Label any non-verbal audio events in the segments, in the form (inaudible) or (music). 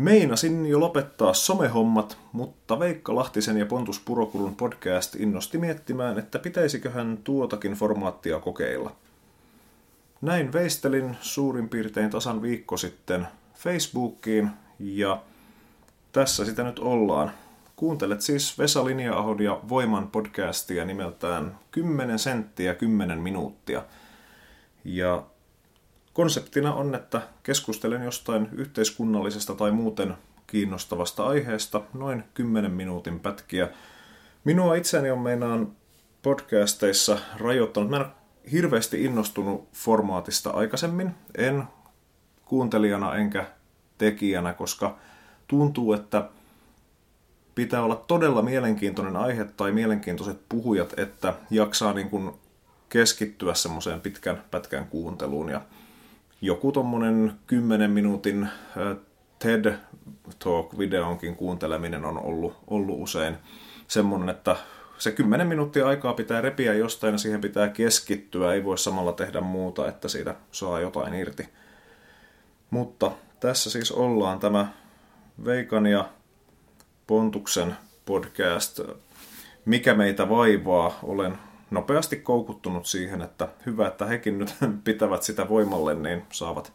Meinasin jo lopettaa somehommat, mutta Veikka Lahtisen ja Pontus Purokulun podcast innosti miettimään, että pitäisiköhän tuotakin formaattia kokeilla. Näin veistelin suurin piirtein tasan viikko sitten Facebookiin ja tässä sitä nyt ollaan. Kuuntelet siis Vesa Linja-ahon ja Voiman podcastia nimeltään 10 senttiä 10 minuuttia. Ja konseptina on, että keskustelen jostain yhteiskunnallisesta tai muuten kiinnostavasta aiheesta noin 10 minuutin pätkiä. Minua itseäni on meinaan podcasteissa rajoittanut. Mä en hirveästi innostunut formaatista aikaisemmin. En kuuntelijana enkä tekijänä, koska tuntuu, että pitää olla todella mielenkiintoinen aihe tai mielenkiintoiset puhujat, että jaksaa niin kuin keskittyä semmoiseen pitkän pätkän kuunteluun. Ja joku tommonen 10 minuutin TED Talk-videonkin kuunteleminen on ollut, ollut usein semmoinen, että se 10 minuuttia aikaa pitää repiä jostain ja siihen pitää keskittyä, ei voi samalla tehdä muuta, että siitä saa jotain irti. Mutta tässä siis ollaan tämä Veikan ja Pontuksen podcast. Mikä meitä vaivaa? Olen nopeasti koukuttunut siihen, että hyvä, että hekin nyt (laughs) pitävät sitä voimalle, niin saavat,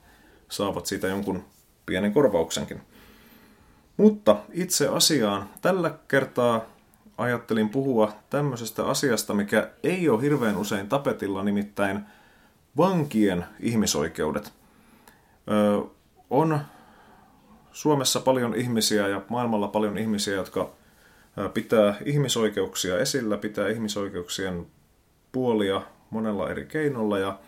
saavat siitä jonkun pienen korvauksenkin. Mutta itse asiaan. Tällä kertaa ajattelin puhua tämmöisestä asiasta, mikä ei ole hirveän usein tapetilla, nimittäin vankien ihmisoikeudet. Öö, on Suomessa paljon ihmisiä ja maailmalla paljon ihmisiä, jotka pitää ihmisoikeuksia esillä, pitää ihmisoikeuksien puolia monella eri keinolla ja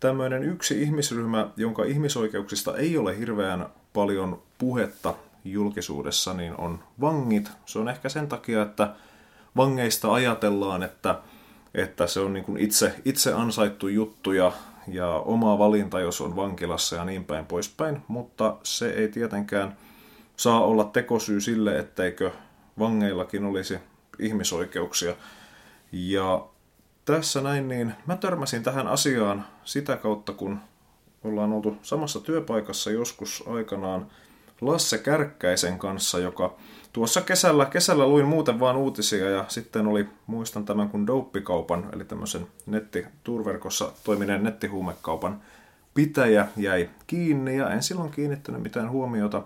tämmöinen yksi ihmisryhmä, jonka ihmisoikeuksista ei ole hirveän paljon puhetta julkisuudessa, niin on vangit. Se on ehkä sen takia, että vangeista ajatellaan, että, että se on niin kuin itse, itse ansaittu juttu ja ja oma valinta, jos on vankilassa ja niin päin poispäin, mutta se ei tietenkään saa olla tekosyy sille, etteikö vangeillakin olisi ihmisoikeuksia. Ja tässä näin, niin mä törmäsin tähän asiaan sitä kautta, kun ollaan oltu samassa työpaikassa joskus aikanaan Lasse Kärkkäisen kanssa, joka tuossa kesällä, kesällä luin muuten vaan uutisia ja sitten oli, muistan tämän kun Dopikaupan, eli tämmöisen netti, turverkossa toimineen nettihuumekaupan pitäjä jäi kiinni ja en silloin kiinnittänyt mitään huomiota,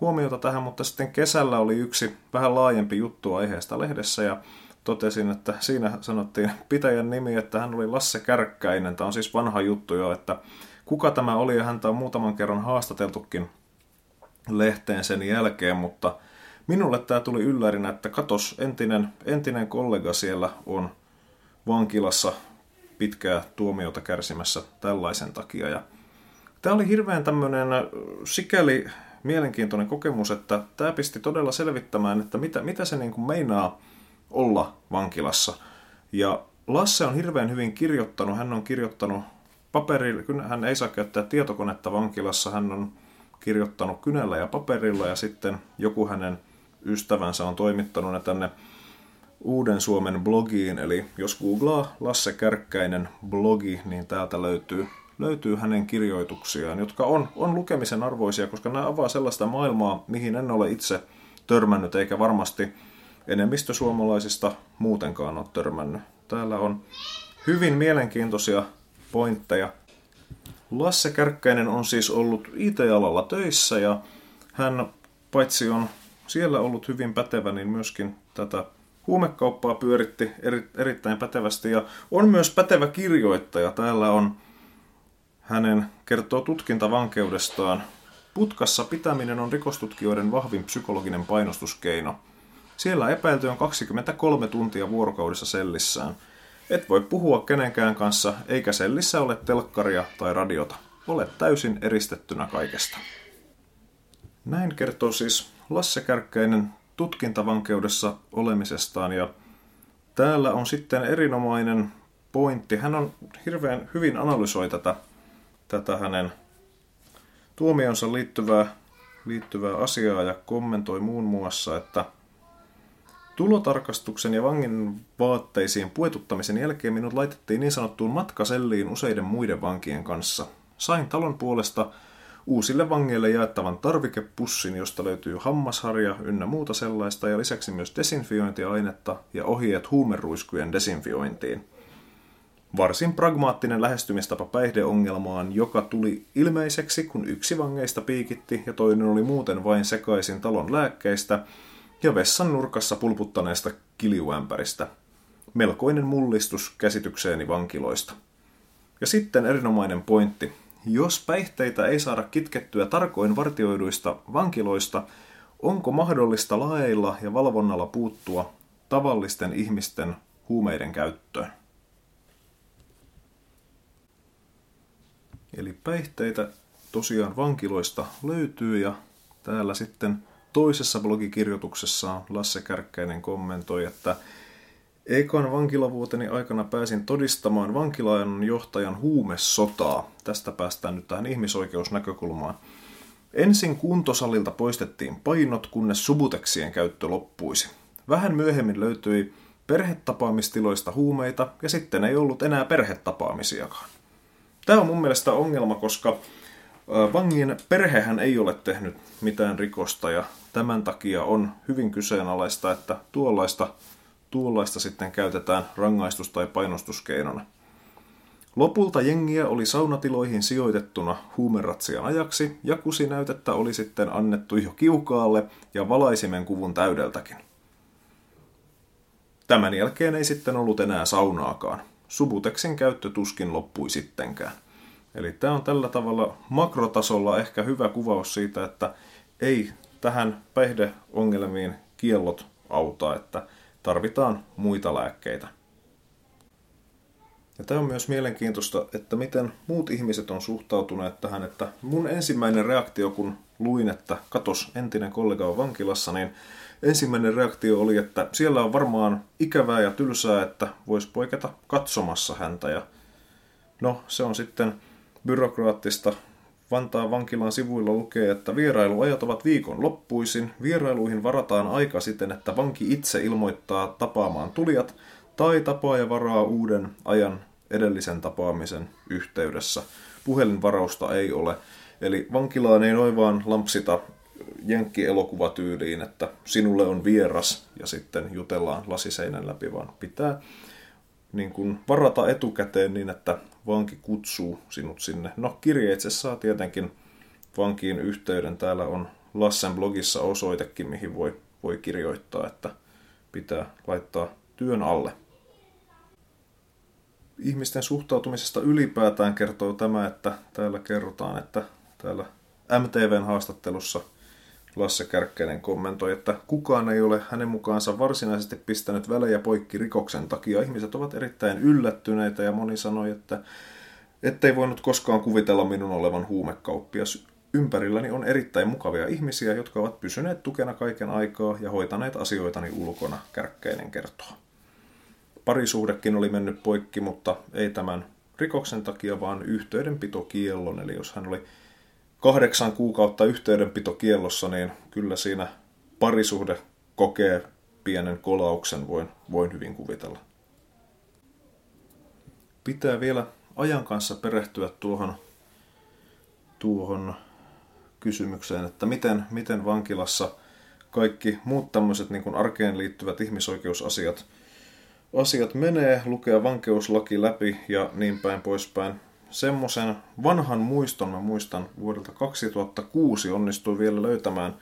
huomiota tähän, mutta sitten kesällä oli yksi vähän laajempi juttu aiheesta lehdessä ja totesin, että siinä sanottiin pitäjän nimi, että hän oli Lasse Kärkkäinen. Tämä on siis vanha juttu jo, että kuka tämä oli ja häntä on muutaman kerran haastateltukin lehteen sen jälkeen, mutta minulle tämä tuli yllärinä, että katos, entinen, entinen kollega siellä on vankilassa pitkää tuomiota kärsimässä tällaisen takia. Ja tämä oli hirveän tämmöinen sikäli mielenkiintoinen kokemus, että tämä pisti todella selvittämään, että mitä, mitä se niin kuin meinaa olla vankilassa. Ja Lasse on hirveän hyvin kirjoittanut, hän on kirjoittanut paperilla, hän ei saa käyttää tietokonetta vankilassa, hän on kirjoittanut kynällä ja paperilla ja sitten joku hänen ystävänsä on toimittanut ne tänne Uuden Suomen blogiin, eli jos googlaa Lasse Kärkkäinen blogi, niin täältä löytyy, löytyy hänen kirjoituksiaan, jotka on, on lukemisen arvoisia, koska nämä avaa sellaista maailmaa, mihin en ole itse törmännyt, eikä varmasti enemmistö suomalaisista muutenkaan ole törmännyt. Täällä on hyvin mielenkiintoisia pointteja Lasse Kärkkäinen on siis ollut IT-alalla töissä ja hän paitsi on siellä ollut hyvin pätevä, niin myöskin tätä huumekauppaa pyöritti eri, erittäin pätevästi ja on myös pätevä kirjoittaja. Täällä on hänen kertoo tutkintavankeudestaan. Putkassa pitäminen on rikostutkijoiden vahvin psykologinen painostuskeino. Siellä epäilty on 23 tuntia vuorokaudessa sellissään – et voi puhua kenenkään kanssa, eikä sellissä ole telkkaria tai radiota. Olet täysin eristettynä kaikesta. Näin kertoo siis Lasse Kärkkäinen tutkintavankeudessa olemisestaan ja täällä on sitten erinomainen pointti. Hän on hirveän hyvin analysoi tätä, tätä hänen tuomionsa liittyvää, liittyvää asiaa ja kommentoi muun muassa, että – Tulotarkastuksen ja vangin vaatteisiin puetuttamisen jälkeen minut laitettiin niin sanottuun matkaselliin useiden muiden vankien kanssa. Sain talon puolesta uusille vangeille jaettavan tarvikepussin, josta löytyy hammasharja ynnä muuta sellaista ja lisäksi myös desinfiointiainetta ja ohjeet huumeruiskujen desinfiointiin. Varsin pragmaattinen lähestymistapa päihdeongelmaan, joka tuli ilmeiseksi, kun yksi vangeista piikitti ja toinen oli muuten vain sekaisin talon lääkkeistä ja vessan nurkassa pulputtaneesta kiljuämpäristä. Melkoinen mullistus käsitykseeni vankiloista. Ja sitten erinomainen pointti. Jos päihteitä ei saada kitkettyä tarkoin vartioiduista vankiloista, onko mahdollista laeilla ja valvonnalla puuttua tavallisten ihmisten huumeiden käyttöön? Eli päihteitä tosiaan vankiloista löytyy ja täällä sitten toisessa blogikirjoituksessaan Lasse Kärkkäinen kommentoi, että Ekan vankilavuoteni aikana pääsin todistamaan vankilaajan johtajan huumesotaa. Tästä päästään nyt tähän ihmisoikeusnäkökulmaan. Ensin kuntosalilta poistettiin painot, kunnes subuteksien käyttö loppuisi. Vähän myöhemmin löytyi perhetapaamistiloista huumeita ja sitten ei ollut enää perhetapaamisiakaan. Tämä on mun mielestä ongelma, koska vangin perhehän ei ole tehnyt mitään rikosta ja tämän takia on hyvin kyseenalaista, että tuollaista, tuollaista sitten käytetään rangaistus- tai painostuskeinona. Lopulta jengiä oli saunatiloihin sijoitettuna huumeratsian ajaksi ja kusinäytettä oli sitten annettu jo kiukaalle ja valaisimen kuvun täydeltäkin. Tämän jälkeen ei sitten ollut enää saunaakaan. Subuteksin käyttö tuskin loppui sittenkään. Eli tämä on tällä tavalla makrotasolla ehkä hyvä kuvaus siitä, että ei tähän päihdeongelmiin kiellot auta, että tarvitaan muita lääkkeitä. Ja tämä on myös mielenkiintoista, että miten muut ihmiset on suhtautuneet tähän, että mun ensimmäinen reaktio, kun luin, että katos entinen kollega on vankilassa, niin ensimmäinen reaktio oli, että siellä on varmaan ikävää ja tylsää, että voisi poiketa katsomassa häntä. Ja no, se on sitten byrokraattista. Vantaan vankilan sivuilla lukee, että vierailuajat ovat viikon loppuisin. Vierailuihin varataan aika siten, että vanki itse ilmoittaa tapaamaan tulijat tai tapaaja varaa uuden ajan edellisen tapaamisen yhteydessä. Puhelinvarausta ei ole. Eli vankilaan ei noin vaan lampsita jenkki-elokuvatyyliin, että sinulle on vieras ja sitten jutellaan lasiseinän läpi, vaan pitää niin kuin varata etukäteen niin, että vanki kutsuu sinut sinne. No, kirjeitse saa tietenkin vankiin yhteyden. Täällä on Lassen blogissa osoitekin, mihin voi, voi kirjoittaa, että pitää laittaa työn alle. Ihmisten suhtautumisesta ylipäätään kertoo tämä, että täällä kerrotaan, että täällä MTVn haastattelussa – Lasse Kärkkäinen kommentoi, että kukaan ei ole hänen mukaansa varsinaisesti pistänyt välejä poikki rikoksen takia. Ihmiset ovat erittäin yllättyneitä ja moni sanoi, että ettei voinut koskaan kuvitella minun olevan huumekauppias. Ympärilläni on erittäin mukavia ihmisiä, jotka ovat pysyneet tukena kaiken aikaa ja hoitaneet asioitani ulkona, Kärkkäinen kertoo. Parisuhdekin oli mennyt poikki, mutta ei tämän rikoksen takia, vaan yhteydenpitokiellon. Eli jos hän oli kahdeksan kuukautta yhteydenpitokiellossa, niin kyllä siinä parisuhde kokee pienen kolauksen, voin, voin hyvin kuvitella. Pitää vielä ajan kanssa perehtyä tuohon, tuohon kysymykseen, että miten, miten vankilassa kaikki muut tämmöiset niin kuin arkeen liittyvät ihmisoikeusasiat asiat menee, lukea vankeuslaki läpi ja niin päin poispäin semmoisen vanhan muiston, mä muistan vuodelta 2006 onnistui vielä löytämään,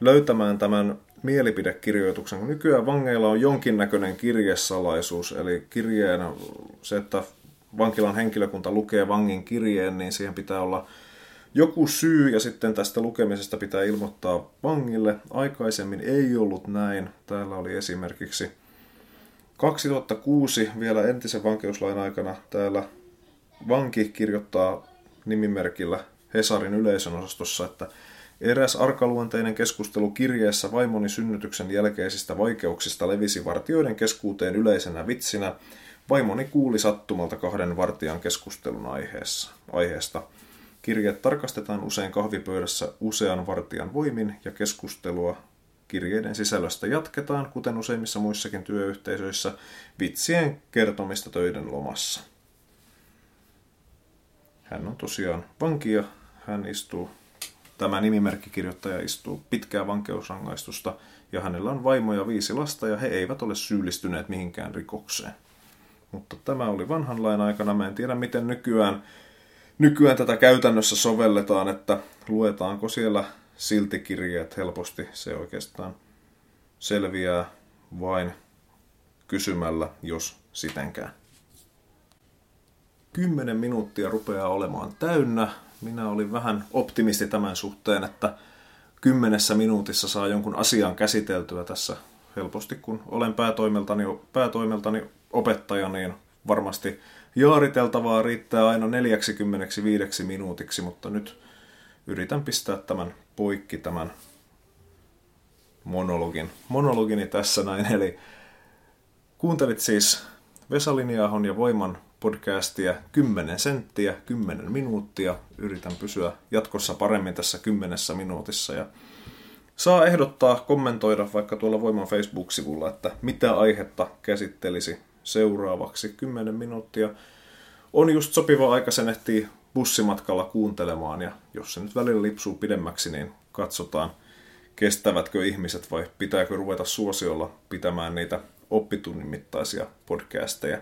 löytämään tämän mielipidekirjoituksen. Nykyään vangeilla on jonkinnäköinen kirjesalaisuus, eli kirjeen se, että vankilan henkilökunta lukee vangin kirjeen, niin siihen pitää olla joku syy ja sitten tästä lukemisesta pitää ilmoittaa vangille. Aikaisemmin ei ollut näin. Täällä oli esimerkiksi 2006 vielä entisen vankeuslain aikana täällä vanki kirjoittaa nimimerkillä Hesarin yleisön osastossa, että eräs arkaluonteinen keskustelu kirjeessä vaimoni synnytyksen jälkeisistä vaikeuksista levisi vartioiden keskuuteen yleisenä vitsinä. Vaimoni kuuli sattumalta kahden vartijan keskustelun aiheessa, aiheesta. Kirjeet tarkastetaan usein kahvipöydässä usean vartijan voimin ja keskustelua kirjeiden sisällöstä jatketaan, kuten useimmissa muissakin työyhteisöissä, vitsien kertomista töiden lomassa. Hän on tosiaan vanki ja hän istuu, tämä nimimerkkikirjoittaja istuu pitkää vankeusrangaistusta ja hänellä on vaimo ja viisi lasta ja he eivät ole syyllistyneet mihinkään rikokseen. Mutta tämä oli vanhan lain aikana. Mä en tiedä, miten nykyään, nykyään tätä käytännössä sovelletaan, että luetaanko siellä siltikirjeet helposti. Se oikeastaan selviää vain kysymällä, jos sitenkään. Kymmenen minuuttia rupeaa olemaan täynnä. Minä olin vähän optimisti tämän suhteen, että kymmenessä minuutissa saa jonkun asian käsiteltyä tässä helposti, kun olen päätoimeltani, päätoimeltani opettaja, niin varmasti jaariteltavaa riittää aina 45 minuutiksi, mutta nyt yritän pistää tämän poikki tämän monologin. Monologini tässä näin, eli kuuntelit siis Vesaliniahon ja Voiman podcastia 10 senttiä, 10 minuuttia. Yritän pysyä jatkossa paremmin tässä kymmenessä minuutissa ja saa ehdottaa, kommentoida vaikka tuolla Voiman Facebook-sivulla, että mitä aihetta käsittelisi seuraavaksi 10 minuuttia. On just sopiva aika, sen ehtii bussimatkalla kuuntelemaan ja jos se nyt välillä lipsuu pidemmäksi, niin katsotaan, kestävätkö ihmiset vai pitääkö ruveta suosiolla pitämään niitä oppitunnin mittaisia podcasteja,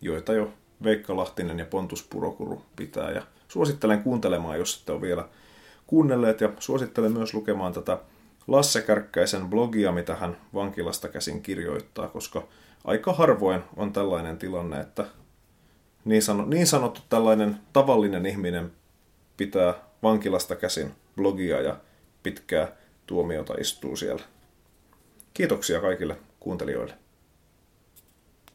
joita jo Veikka Lahtinen ja Pontus Purokuru pitää. Ja suosittelen kuuntelemaan, jos ette ole vielä kuunnelleet, ja suosittelen myös lukemaan tätä Lasse Kärkkäisen blogia, mitä hän vankilasta käsin kirjoittaa, koska aika harvoin on tällainen tilanne, että niin, sano, niin sanottu tällainen tavallinen ihminen pitää vankilasta käsin blogia ja pitkää tuomiota istuu siellä. Kiitoksia kaikille kuuntelijoille.